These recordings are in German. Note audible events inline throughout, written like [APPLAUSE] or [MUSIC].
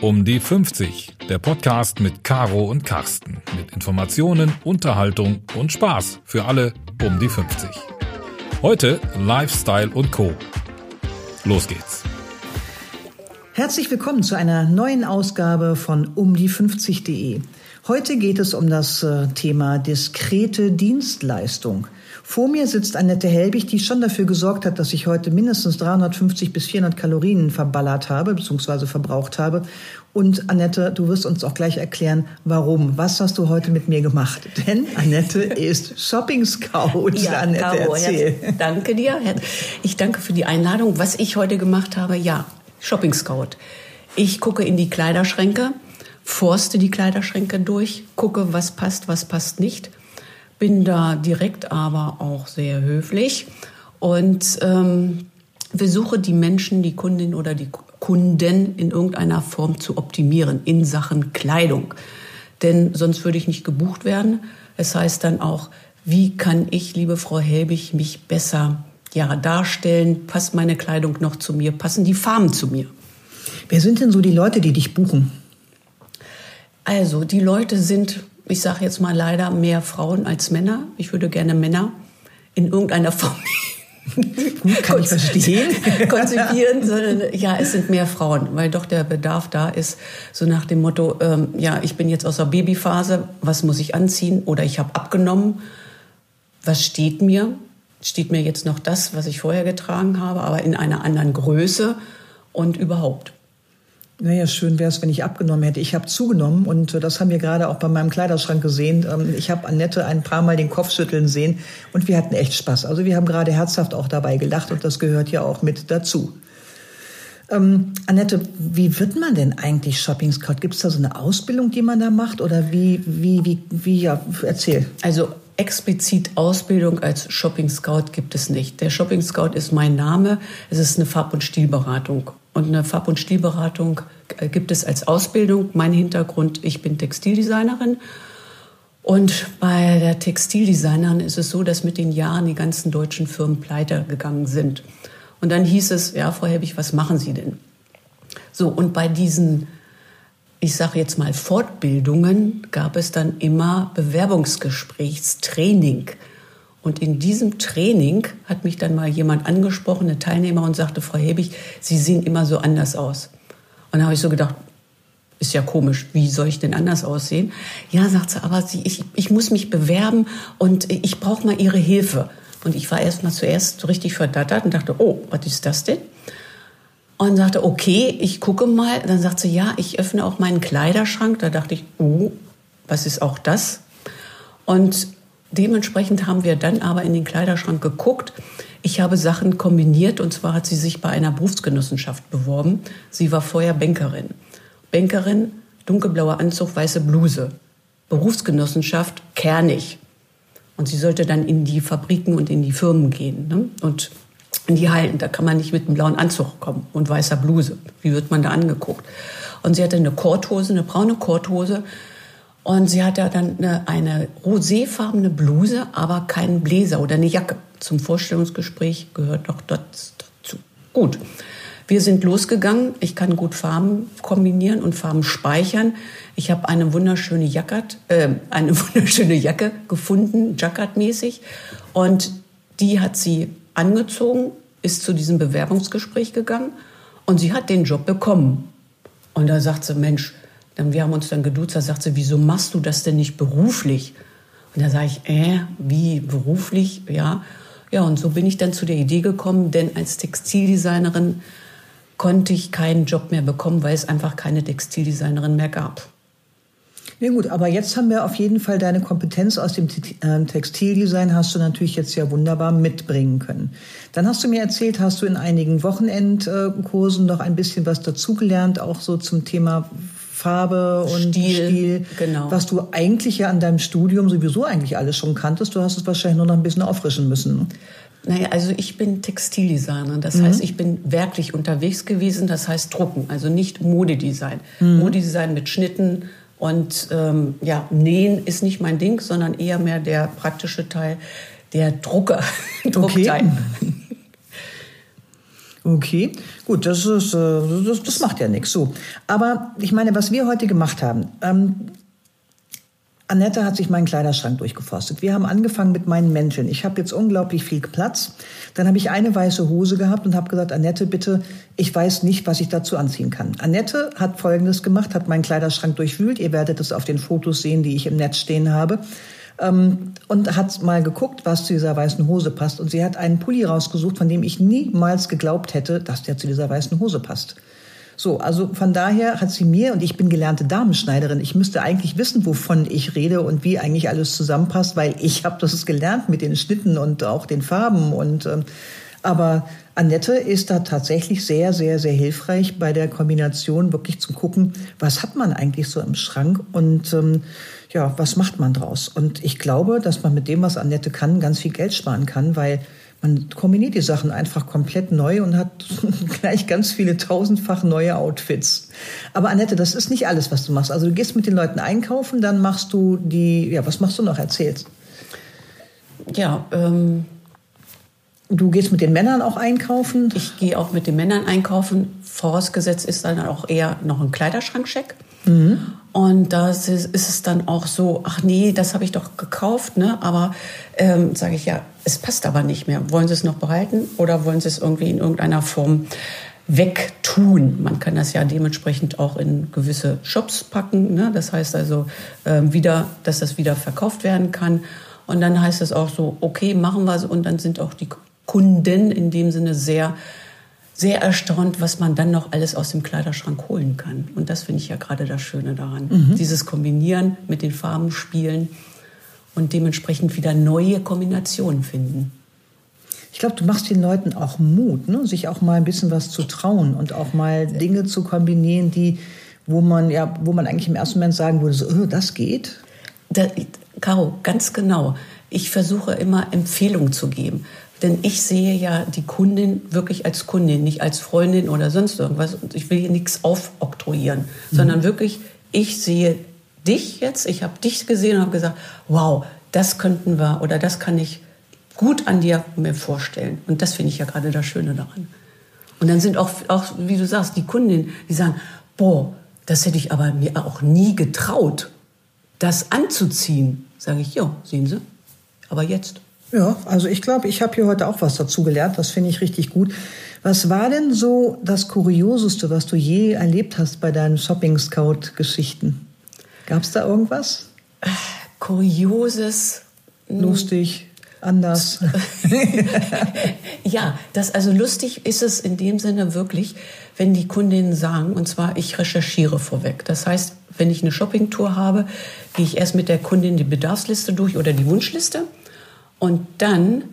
Um die 50, der Podcast mit Caro und Carsten. Mit Informationen, Unterhaltung und Spaß für alle um die 50. Heute Lifestyle und Co. Los geht's. Herzlich willkommen zu einer neuen Ausgabe von um die 50.de. Heute geht es um das äh, Thema diskrete Dienstleistung. Vor mir sitzt Annette Helbig, die schon dafür gesorgt hat, dass ich heute mindestens 350 bis 400 Kalorien verballert habe, beziehungsweise verbraucht habe. Und Annette, du wirst uns auch gleich erklären, warum. Was hast du heute mit mir gemacht? [LAUGHS] Denn Annette ist Shopping Scout. Ja, Annette, Caro, erzähl. danke dir. Ich danke für die Einladung. Was ich heute gemacht habe, ja, Shopping Scout. Ich gucke in die Kleiderschränke, forste die Kleiderschränke durch, gucke, was passt, was passt nicht bin da direkt, aber auch sehr höflich und ähm, versuche die Menschen, die Kundin oder die Kunden in irgendeiner Form zu optimieren in Sachen Kleidung. Denn sonst würde ich nicht gebucht werden. Es heißt dann auch, wie kann ich, liebe Frau Helbig, mich besser ja, darstellen? Passt meine Kleidung noch zu mir? Passen die Farben zu mir? Wer sind denn so die Leute, die dich buchen? Also, die Leute sind ich sage jetzt mal leider mehr Frauen als Männer. Ich würde gerne Männer in irgendeiner Form kann ich verstehen. [LAUGHS] konzipieren, sondern ja, es sind mehr Frauen, weil doch der Bedarf da ist, so nach dem Motto, ähm, ja, ich bin jetzt aus der Babyphase, was muss ich anziehen? Oder ich habe abgenommen, was steht mir? Steht mir jetzt noch das, was ich vorher getragen habe, aber in einer anderen Größe und überhaupt. Naja, schön wäre es, wenn ich abgenommen hätte. Ich habe zugenommen und äh, das haben wir gerade auch bei meinem Kleiderschrank gesehen. Ähm, ich habe Annette ein paar Mal den Kopf schütteln sehen und wir hatten echt Spaß. Also wir haben gerade herzhaft auch dabei gelacht und das gehört ja auch mit dazu. Ähm, Annette, wie wird man denn eigentlich Shopping Scout? Gibt es da so eine Ausbildung, die man da macht oder wie, wie, wie, wie, ja, erzähl. Also explizit Ausbildung als Shopping Scout gibt es nicht. Der Shopping Scout ist mein Name. Es ist eine Farb- und Stilberatung. Und eine Farb- und Stilberatung äh, gibt es als Ausbildung. Mein Hintergrund, ich bin Textildesignerin. Und bei der Textildesignerin ist es so, dass mit den Jahren die ganzen deutschen Firmen pleite gegangen sind. Und dann hieß es, ja, Frau Helbig, was machen Sie denn? So, und bei diesen, ich sage jetzt mal, Fortbildungen gab es dann immer Bewerbungsgesprächstraining. Und in diesem Training hat mich dann mal jemand angesprochen, eine Teilnehmer, und sagte, Frau Hebig, Sie sehen immer so anders aus. Und da habe ich so gedacht, ist ja komisch, wie soll ich denn anders aussehen? Ja, sagt sie, aber sie, ich, ich muss mich bewerben und ich brauche mal Ihre Hilfe. Und ich war erst mal zuerst richtig verdattert und dachte, oh, was ist das denn? Und sagte, okay, ich gucke mal. Dann sagt sie, ja, ich öffne auch meinen Kleiderschrank. Da dachte ich, oh, was ist auch das? Und Dementsprechend haben wir dann aber in den Kleiderschrank geguckt. Ich habe Sachen kombiniert und zwar hat sie sich bei einer Berufsgenossenschaft beworben. Sie war vorher Bankerin. Bankerin, dunkelblauer Anzug, weiße Bluse. Berufsgenossenschaft, kernig. Und sie sollte dann in die Fabriken und in die Firmen gehen ne? und in die Hallen. Da kann man nicht mit einem blauen Anzug kommen und weißer Bluse. Wie wird man da angeguckt? Und sie hatte eine Korthose, eine braune Korthose und sie hatte dann eine, eine roséfarbene Bluse, aber keinen Bläser oder eine Jacke. Zum Vorstellungsgespräch gehört doch das dazu. Gut. Wir sind losgegangen. Ich kann gut Farben kombinieren und Farben speichern. Ich habe eine wunderschöne Jacke, äh, eine [LAUGHS] wunderschöne Jacke gefunden, Jacquard-mäßig. Und die hat sie angezogen, ist zu diesem Bewerbungsgespräch gegangen und sie hat den Job bekommen. Und da sagt sie, Mensch, wir haben uns dann geduzt, da sagt sie, wieso machst du das denn nicht beruflich? Und da sage ich, äh, wie beruflich? Ja. Ja, und so bin ich dann zu der Idee gekommen, denn als Textildesignerin konnte ich keinen Job mehr bekommen, weil es einfach keine Textildesignerin mehr gab. Ja gut, aber jetzt haben wir auf jeden Fall deine Kompetenz aus dem äh, Textildesign hast du natürlich jetzt ja wunderbar mitbringen können. Dann hast du mir erzählt, hast du in einigen Wochenendkursen noch ein bisschen was dazugelernt, auch so zum Thema Farbe und Stil, Stil, genau. was du eigentlich ja an deinem Studium sowieso eigentlich alles schon kanntest. Du hast es wahrscheinlich nur noch ein bisschen auffrischen müssen. Naja, also ich bin Textildesigner. Das mhm. heißt, ich bin werklich unterwegs gewesen. Das heißt Drucken, also nicht Modedesign. Mhm. Modedesign mit Schnitten und ähm, ja, Nähen ist nicht mein Ding, sondern eher mehr der praktische Teil, der Drucker, [LAUGHS] Druckteil. Okay. [LAUGHS] Okay, gut, das ist, äh, das, das macht ja nichts. So, aber ich meine, was wir heute gemacht haben. Ähm, Annette hat sich meinen Kleiderschrank durchgeforstet. Wir haben angefangen mit meinen Mänteln. Ich habe jetzt unglaublich viel Platz. Dann habe ich eine weiße Hose gehabt und habe gesagt, Annette, bitte, ich weiß nicht, was ich dazu anziehen kann. Annette hat Folgendes gemacht, hat meinen Kleiderschrank durchwühlt. Ihr werdet es auf den Fotos sehen, die ich im Netz stehen habe. Ähm, und hat mal geguckt, was zu dieser weißen Hose passt. Und sie hat einen Pulli rausgesucht, von dem ich niemals geglaubt hätte, dass der zu dieser weißen Hose passt. So, also von daher hat sie mir, und ich bin gelernte Damenschneiderin, ich müsste eigentlich wissen, wovon ich rede und wie eigentlich alles zusammenpasst, weil ich [LAUGHS] habe das gelernt mit den Schnitten und auch den Farben. Und ähm, aber Annette ist da tatsächlich sehr, sehr, sehr hilfreich bei der Kombination, wirklich zu gucken, was hat man eigentlich so im Schrank und ähm, ja, was macht man draus? Und ich glaube, dass man mit dem, was Annette kann, ganz viel Geld sparen kann, weil man kombiniert die Sachen einfach komplett neu und hat [LAUGHS] gleich ganz viele tausendfach neue Outfits. Aber Annette, das ist nicht alles, was du machst. Also du gehst mit den Leuten einkaufen, dann machst du die, ja, was machst du noch? Erzählst. Ja, ähm, Du gehst mit den Männern auch einkaufen? Ich gehe auch mit den Männern einkaufen. Vorausgesetzt ist dann auch eher noch ein Kleiderschrankcheck. Mhm. Und da ist, es dann auch so, ach nee, das habe ich doch gekauft, ne? Aber ähm, sage ich ja, es passt aber nicht mehr. Wollen Sie es noch behalten oder wollen Sie es irgendwie in irgendeiner Form wegtun? Man kann das ja dementsprechend auch in gewisse Shops packen. Ne? Das heißt also äh, wieder, dass das wieder verkauft werden kann. Und dann heißt es auch so, okay, machen wir es. Und dann sind auch die Kunden in dem Sinne sehr sehr erstaunt, was man dann noch alles aus dem Kleiderschrank holen kann. Und das finde ich ja gerade das Schöne daran. Mhm. Dieses Kombinieren mit den Farben spielen und dementsprechend wieder neue Kombinationen finden. Ich glaube, du machst den Leuten auch Mut, ne? sich auch mal ein bisschen was zu trauen und auch mal Dinge zu kombinieren, die, wo man ja, wo man eigentlich im ersten Moment sagen würde, so, oh, das geht. Da, Caro, ganz genau. Ich versuche immer Empfehlungen zu geben. Denn ich sehe ja die Kundin wirklich als Kundin, nicht als Freundin oder sonst irgendwas. Und ich will hier nichts aufoktroyieren, mhm. sondern wirklich, ich sehe dich jetzt, ich habe dich gesehen und habe gesagt, wow, das könnten wir oder das kann ich gut an dir mir vorstellen. Und das finde ich ja gerade das Schöne daran. Und dann sind auch, auch, wie du sagst, die Kundinnen, die sagen, boah, das hätte ich aber mir auch nie getraut, das anzuziehen. Sage ich, ja, sehen Sie, aber jetzt. Ja, also ich glaube, ich habe hier heute auch was dazu gelernt. Das finde ich richtig gut. Was war denn so das Kurioseste, was du je erlebt hast bei deinen Shopping Scout-Geschichten? Gab es da irgendwas? Kurioses. Hm. Lustig, anders. [LAUGHS] ja, das also lustig ist es in dem Sinne wirklich, wenn die Kundinnen sagen, und zwar ich recherchiere vorweg. Das heißt, wenn ich eine Shoppingtour habe, gehe ich erst mit der Kundin die Bedarfsliste durch oder die Wunschliste und dann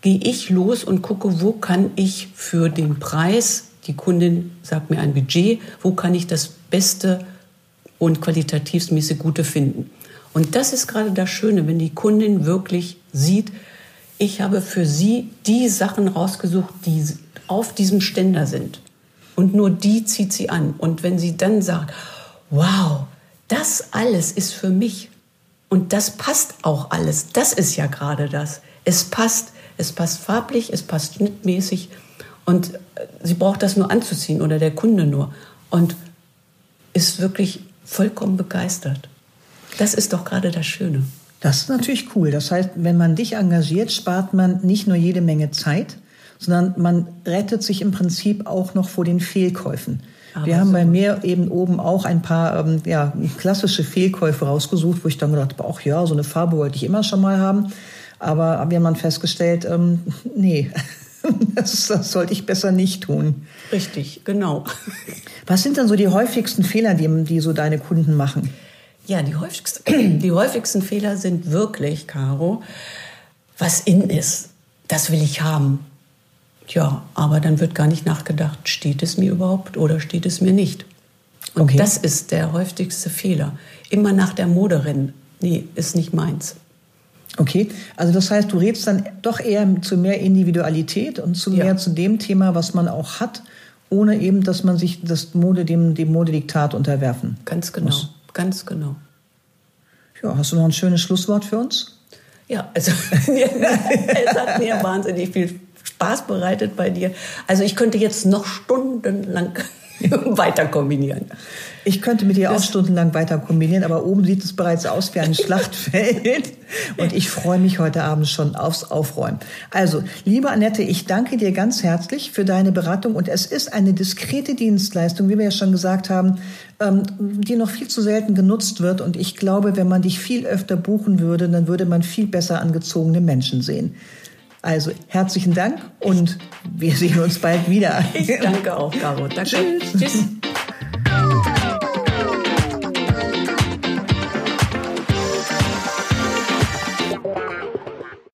gehe ich los und gucke, wo kann ich für den Preis, die Kundin sagt mir ein Budget, wo kann ich das Beste und qualitativmäßig Gute finden. Und das ist gerade das Schöne, wenn die Kundin wirklich sieht, ich habe für sie die Sachen rausgesucht, die auf diesem Ständer sind. Und nur die zieht sie an. Und wenn sie dann sagt, wow, das alles ist für mich, und das passt auch alles. Das ist ja gerade das. Es passt. Es passt farblich, es passt schnittmäßig. Und äh, sie braucht das nur anzuziehen oder der Kunde nur. Und ist wirklich vollkommen begeistert. Das ist doch gerade das Schöne. Das ist natürlich cool. Das heißt, wenn man dich engagiert, spart man nicht nur jede Menge Zeit, sondern man rettet sich im Prinzip auch noch vor den Fehlkäufen. Aber wir haben bei mir eben oben auch ein paar ähm, ja, klassische Fehlkäufe rausgesucht, wo ich dann gedacht habe, ach ja, so eine Farbe wollte ich immer schon mal haben. Aber wir haben dann festgestellt, ähm, [LAUGHS] nee, [LAUGHS] das, das sollte ich besser nicht tun. Richtig, genau. Was sind dann so die häufigsten Fehler, die, die so deine Kunden machen? Ja, die häufigsten, [CLEARS THROAT] die häufigsten Fehler sind wirklich, Caro, was in ist. Das will ich haben. Ja, aber dann wird gar nicht nachgedacht, steht es mir überhaupt oder steht es mir nicht. Und okay. das ist der häufigste Fehler. Immer nach der Mode rennen. Nee, ist nicht meins. Okay, also das heißt, du redest dann doch eher zu mehr Individualität und zu ja. mehr zu dem Thema, was man auch hat, ohne eben, dass man sich das Mode, dem, dem Modediktat unterwerfen Ganz genau, muss. ganz genau. Ja, hast du noch ein schönes Schlusswort für uns? Ja, also [LAUGHS] es hat mir wahnsinnig viel Spaß bereitet bei dir. Also ich könnte jetzt noch stundenlang [LAUGHS] weiter kombinieren. Ich könnte mit dir auch stundenlang weiter kombinieren, aber oben sieht es bereits aus wie ein [LAUGHS] Schlachtfeld. Und ich freue mich heute Abend schon aufs Aufräumen. Also, liebe Annette, ich danke dir ganz herzlich für deine Beratung. Und es ist eine diskrete Dienstleistung, wie wir ja schon gesagt haben, ähm, die noch viel zu selten genutzt wird. Und ich glaube, wenn man dich viel öfter buchen würde, dann würde man viel besser angezogene Menschen sehen. Also herzlichen Dank und wir sehen uns bald wieder. Ich danke auch, Caro. Danke. Tschüss. Tschüss.